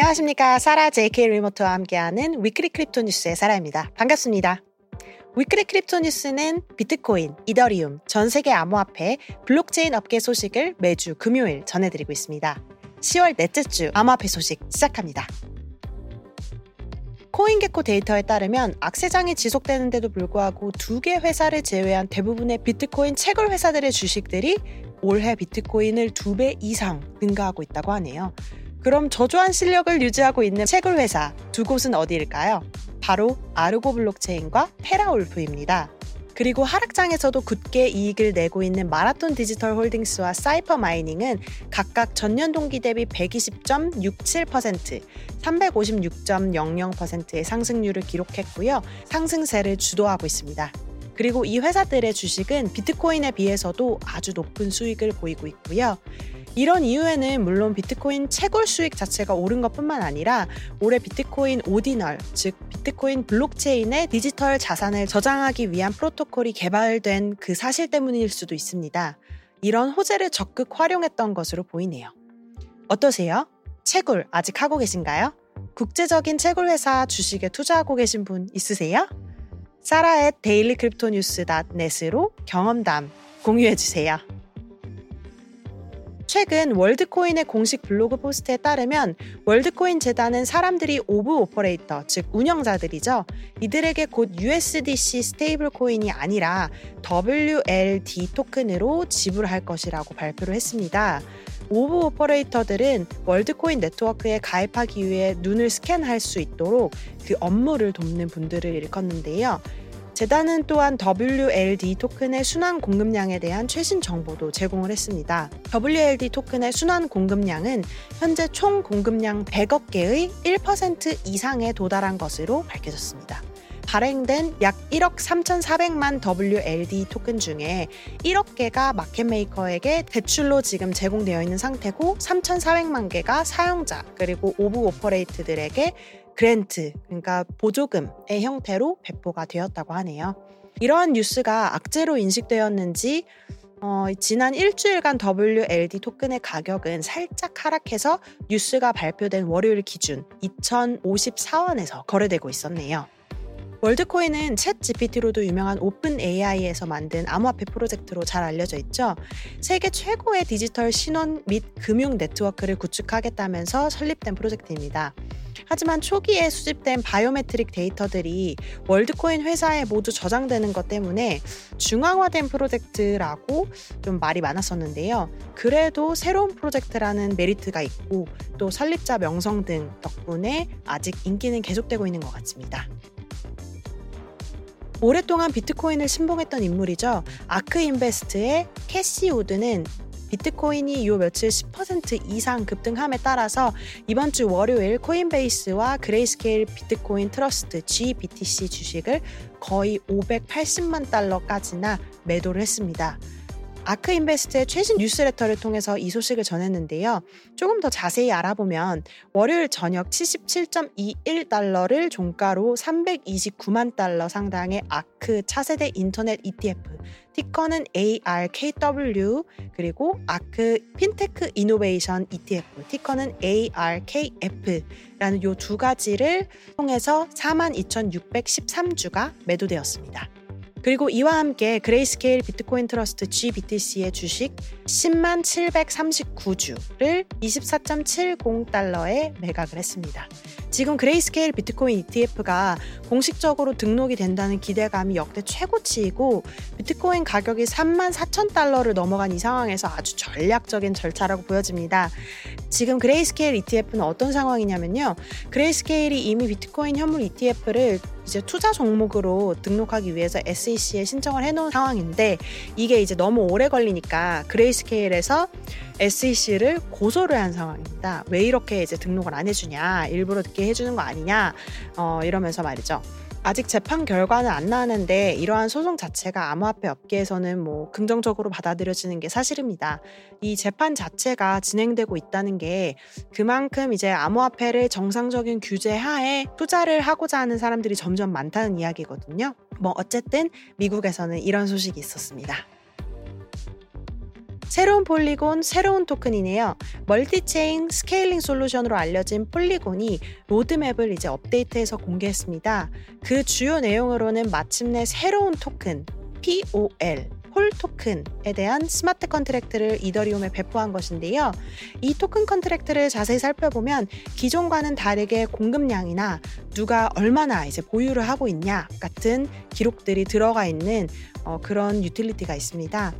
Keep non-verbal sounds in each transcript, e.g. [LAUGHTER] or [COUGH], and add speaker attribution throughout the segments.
Speaker 1: 안녕하십니까. 사라 JK 리모트와 함께하는 Weekly Crypto News의 사라입니다. 반갑습니다. Weekly Crypto News는 비트코인, 이더리움, 전 세계 암호화폐, 블록체인 업계 소식을 매주 금요일 전해드리고 있습니다. 10월 넷째 주 암호화폐 소식 시작합니다. 코인게코 데이터에 따르면 약세장이 지속되는데도 불구하고 두 개 회사를 제외한 대부분의 비트코인 채굴 회사들의 주식들이 올해 비트코인을 두 배 이상 증가하고 있다고 하네요. 그럼 저조한 실력을 유지하고 있는 채굴 회사 두 곳은 어디일까요? 바로 아르고 블록체인과 테라울프입니다. 그리고 하락장에서도 굳게 이익을 내고 있는 마라톤 디지털 홀딩스와 사이퍼 마이닝은 각각 전년 동기 대비 120.67%, 356.00%의 상승률을 기록했고요. 상승세를 주도하고 있습니다. 그리고 이 회사들의 주식은 비트코인에 비해서도 아주 높은 수익을 보이고 있고요. 이런 이유에는 물론 비트코인 채굴 수익 자체가 오른 것뿐만 아니라 올해 비트코인 Ordinal, 즉 비트코인 블록체인의 디지털 자산을 저장하기 위한 프로토콜이 개발된 그 사실 때문일 수도 있습니다. 이런 호재를 적극 활용했던 것으로 보이네요. 어떠세요? 채굴 아직 하고 계신가요? 국제적인 채굴 회사 주식에 투자하고 계신 분 있으세요? 사라의 데일리 크립토 뉴스 dot net으로 경험담 공유해 주세요. 최근 월드코인의 공식 블로그 post에 따르면 월드코인 재단은 사람들이 Orb operator, 즉 운영자들이죠. 이들에게 곧 USDC stablecoin이 아니라 WLD 토큰으로 지불할 것이라고 발표를 했습니다. Orb operator들은 월드코인 네트워크에 가입하기 위해 눈을 스캔할 수 있도록 그 업무를 돕는 분들을 일컫는데요. 재단은 또한 WLD 토큰의 순환 공급량에 대한 최신 정보도 제공을 했습니다. WLD 토큰의 순환 공급량은 현재 총 공급량 100억 개의 1% 이상에 도달한 것으로 밝혀졌습니다. 발행된 약 1억 3,400만 WLD 토큰 중에 1억 개가 마켓메이커에게 대출로 지금 제공되어 있는 상태고 3,400만 개가 사용자 그리고 Orb operator들에게 grant, 그러니까 보조금의 형태로 배포가 되었다고 하네요. 이러한 뉴스가 악재로 인식되었는지 어, 지난 일주일간 WLD 토큰의 가격은 살짝 하락해서 뉴스가 발표된 월요일 기준 2,054원에서 거래되고 있었네요. 월드코인은 챗 GPT로도 유명한 오픈 AI에서 만든 암호화폐 프로젝트로 잘 알려져 있죠. 세계 최고의 디지털 신원 및 금융 네트워크를 구축하겠다면서 설립된 프로젝트입니다. 하지만 초기에 수집된 biometric 데이터들이 월드코인 회사에 모두 저장되는 것 때문에 중앙화된 프로젝트라고 좀 말이 많았었는데요. 그래도 새로운 프로젝트라는 메리트가 있고 또 설립자 명성 등 덕분에 아직 인기는 계속되고 있는 것 같습니다. 오랫동안 비트코인을 신봉했던 인물이죠. 아크 인베스트의 캐시 우드는 비트코인이 요 며칠 10% 이상 급등함에 따라서 이번 주 월요일 코인베이스와 그레이스케일 비트코인 트러스트 GBTC 주식을 거의 580만 달러까지나 매도를 했습니다. 아크 인베스트의 최신 뉴스레터를 통해서 이 소식을 전했는데요. 조금 더 자세히 알아보면 월요일 저녁 77.21달러를 종가로 329만 달러 상당의 아크 차세대 인터넷 ETF ticker는 ARKW 그리고 아크 핀테크 이노베이션 ETF ticker는 ARKF라는 이두 가지를 통해서 42,613주가 매도되었습니다. 그리고 이와 함께 그레이스케일 비트코인 트러스트 GBTC의 주식 10만 739주를 24.70달러에 매각을 했습니다. 지금 그레이스케일 비트코인 ETF가 공식적으로 등록이 된다는 기대감이 역대 최고치이고 비트코인 가격이 3만 4천 달러를 넘어간 이 상황에서 아주 전략적인 절차라고 보여집니다. 지금 그레이스케일 ETF는 어떤 상황이냐면요. 그레이스케일이 이미 비트코인 현물 ETF를 이제 투자 종목으로 등록하기 위해서 SEC에 신청을 해놓은 상황인데 이게 이제 너무 오래 걸리니까 그레이스케일에서 SEC를 고소를 한 상황입니다. 왜 이렇게 이제 등록을 안 해주냐, 일부러 늦게 해주는 거 아니냐, 어, 이러면서 말이죠. 아직 재판 결과는 안 나는데 이러한 소송 자체가 암호화폐 업계에서는 뭐 긍정적으로 받아들여지는 게 사실입니다. 이 재판 자체가 진행되고 있다는 게 그만큼 이제 암호화폐를 정상적인 규제 하에 투자를 하고자 하는 사람들이 점점 많다는 이야기거든요. 뭐 어쨌든 미국에서는 이런 소식이 있었습니다. 새로운 폴리곤, 새로운 토큰이네요. multichain scaling solution으로 알려진 폴리곤이 로드맵을 이제 업데이트해서 공개했습니다. 그 주요 내용으로는 마침내 새로운 토큰, POL, 폴 토큰에 대한 smart contract를 이더리움에 배포한 것인데요. 이 토큰 contract를 자세히 살펴보면 기존과는 다르게 공급량이나 누가 얼마나 이제 보유를 하고 있냐 같은 기록들이 들어가 있는 어, 그런 유틸리티가 있습니다.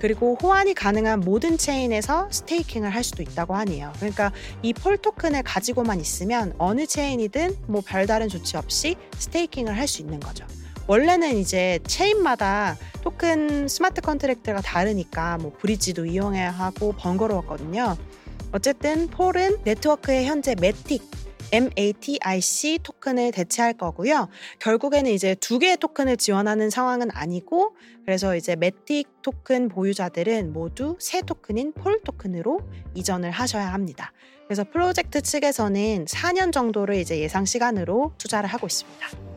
Speaker 1: 그리고 호환이 가능한 모든 체인에서 staking을 할 수도 있다고 하네요. 그러니까 이 폴 토큰을 가지고만 있으면 어느 체인이든 뭐 별다른 조치 없이 staking을 할 수 있는 거죠. 원래는 이제 체인마다 토큰 smart contract가 다르니까 뭐 bridge도 이용해야 하고 번거로웠거든요. 어쨌든 폴은 네트워크의 현재 매틱 MATIC 토큰을 대체할 거고요. 결국에는 이제 두 개의 토큰을 지원하는 상황은 아니고 그래서 이제 매틱 토큰 보유자들은 모두 새 토큰인 폴 토큰으로 이전을 하셔야 합니다. 그래서 프로젝트 측에서는 4년 정도를 이제 예상 시간으로 투자를 하고 있습니다.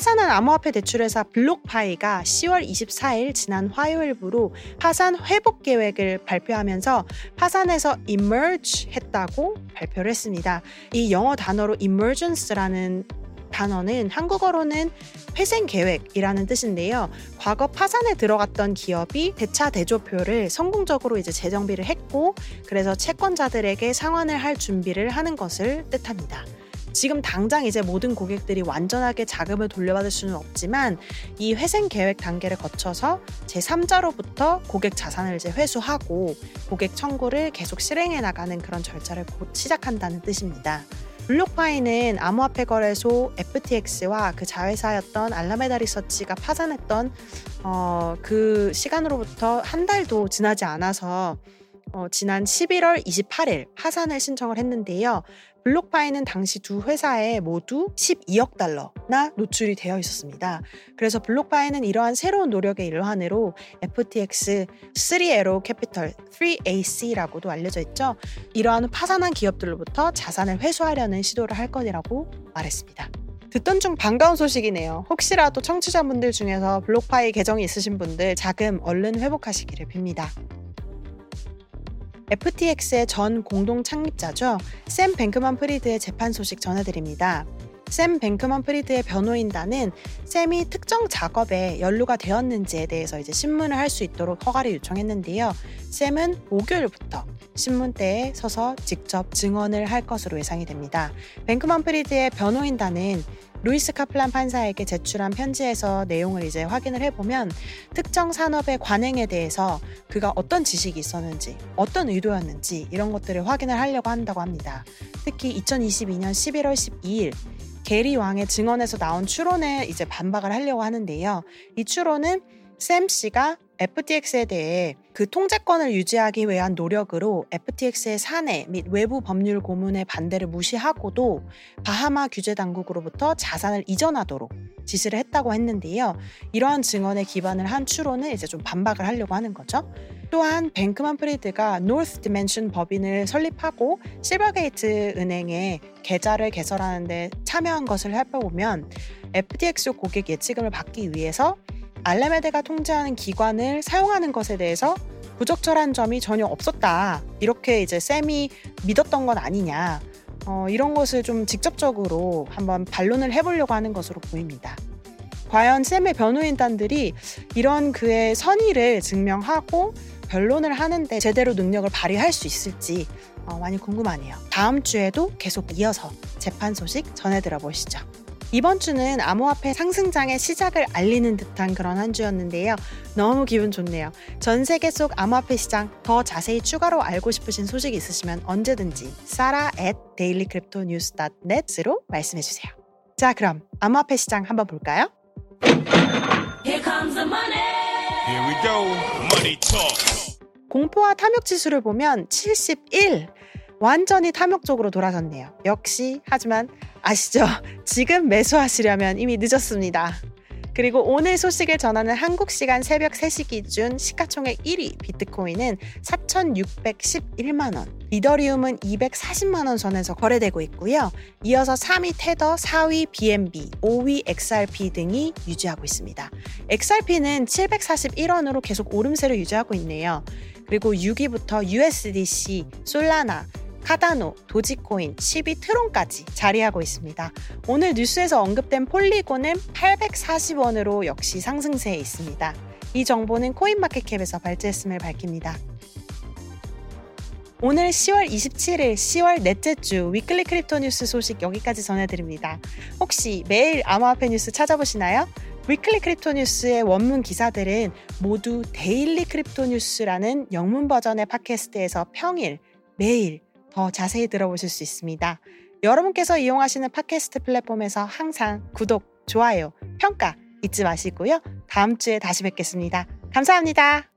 Speaker 1: 파산한 암호화폐 대출회사 블록파이가 10월 24일 지난 화요일부로 파산 회복 계획을 발표하면서 파산에서 emerge 했다고 발표를 했습니다. 이 영어 단어로 emergence라는 단어는 한국어로는 회생 계획이라는 뜻인데요. 과거 파산에 들어갔던 기업이 대차 대조표를 성공적으로 이제 재정비를 했고 그래서 채권자들에게 상환을 할 준비를 하는 것을 뜻합니다. 지금 당장 이제 모든 고객들이 완전하게 자금을 돌려받을 수는 없지만 이 회생 계획 단계를 거쳐서 제3자로부터 고객 자산을 이제 회수하고 고객 청구를 계속 실행해 나가는 그런 절차를 곧 시작한다는 뜻입니다. 블록파이는 암호화폐 거래소 FTX와 그 자회사였던 알라메다 리서치가 파산했던 어, 그 시간으로부터 한 달도 지나지 않아서 어, 지난 11월 28일 파산을 신청을 했는데요. 블록파이는 당시 두 회사에 모두 12억 달러나 노출이 되어 있었습니다. 그래서 블록파이는 이러한 새로운 노력의 일환으로 FTX 3에로 캐피털 3AC라고도 알려져 있죠. 이러한 파산한 기업들로부터 자산을 회수하려는 시도를 할 거라고 말했습니다. 듣던 중 반가운 소식이네요. 혹시라도 청취자분들 중에서 블록파이 계정이 있으신 분들 자금 얼른 회복하시기를 빕니다. FTX의 전 공동 창립자죠. 샘 뱅크먼 프리드의 재판 소식 전해드립니다. 샘 뱅크먼 프리드의 변호인단은 샘이 특정 작업에 연루가 되었는지에 대해서 이제 신문을 할 수 있도록 허가를 요청했는데요. 샘은 목요일부터 신문대에 서서 직접 증언을 할 것으로 예상이 됩니다. 뱅크먼 프리드의 변호인단은 루이스 카플란 판사에게 제출한 편지에서 내용을 이제 확인을 해보면 특정 산업의 관행에 대해서 그가 어떤 지식이 있었는지, 어떤 의도였는지 이런 것들을 확인을 하려고 한다고 합니다. 특히 2022년 11월 12일 게리 왕의 증언에서 나온 추론에 이제 반박을 하려고 하는데요. 이 추론은 샘 씨가 FTX에 대해 그 통제권을 유지하기 위한 노력으로 FTX의 사내 및 외부 법률 고문의 반대를 무시하고도 바하마 규제 당국으로부터 자산을 이전하도록 지시를 했다고 했는데요. 이러한 증언에 기반을 한 추론은 이제 좀 반박을 하려고 하는 거죠. 또한 뱅크만 프리드가 North Dimension 법인을 설립하고 실버게이트 은행에 계좌를 개설하는 데 참여한 것을 살펴보면 FTX 고객 예치금을 받기 위해서 알레메데가 통제하는 기관을 사용하는 것에 대해서 부적절한 점이 전혀 없었다. 이렇게 이제 쌤이 믿었던 건 아니냐. 어, 이런 것을 좀 직접적으로 한번 반론을 해보려고 하는 것으로 보입니다. 과연 쌤의 변호인단들이 이런 그의 선의를 증명하고 변론을 하는데 제대로 능력을 발휘할 수 있을지 어, 많이 궁금하네요. 다음 주에도 계속 이어서 재판 소식 전해 들어보시죠. 이번 주는 암호화폐 상승장의 시작을 알리는 듯한 그런 한 주였는데요. 너무 기분 좋네요. 전 세계 속 암호화폐 시장 더 자세히 추가로 알고 싶으신 소식 있으시면 언제든지 sara at dailycryptonews.net으로 말씀해 주세요. 자, 그럼 암호화폐 시장 한번 볼까요? Here comes the money. Here we go. Money talk. 공포와 탐욕 지수를 보면 71. 완전히 탐욕적으로 돌아섰네요. 역시 하지만 아시죠? [LAUGHS] 지금 매수하시려면 이미 늦었습니다. 그리고 오늘 소식을 전하는 한국 시간 새벽 3시 기준 시가총액 1위 비트코인은 4,611만 원, 이더리움은 240만 원 선에서 거래되고 있고요. 이어서 3위 테더, 4위 BNB, 5위 XRP 등이 유지하고 있습니다. XRP는 741원으로 계속 오름세를 유지하고 있네요. 그리고 6위부터 USDC, 솔라나, 카다노, 도지코인, 10위 트론까지 자리하고 있습니다. 오늘 뉴스에서 언급된 폴리곤은 840원으로 역시 상승세에 있습니다. 이 정보는 코인마켓캡에서 발제했음을 밝힙니다. 오늘 10월 27일 10월 넷째 주 Weekly Crypto News 소식 여기까지 전해드립니다. 혹시 매일 암호화폐 뉴스 찾아보시나요? Weekly Crypto News의 원문 기사들은 모두 Daily Crypto News라는 영문 버전의 팟캐스트에서 평일, 매일 더 자세히 들어보실 수 있습니다. 여러분께서 이용하시는 팟캐스트 플랫폼에서 항상 구독, 좋아요, 평가 잊지 마시고요. 다음 주에 다시 뵙겠습니다. 감사합니다.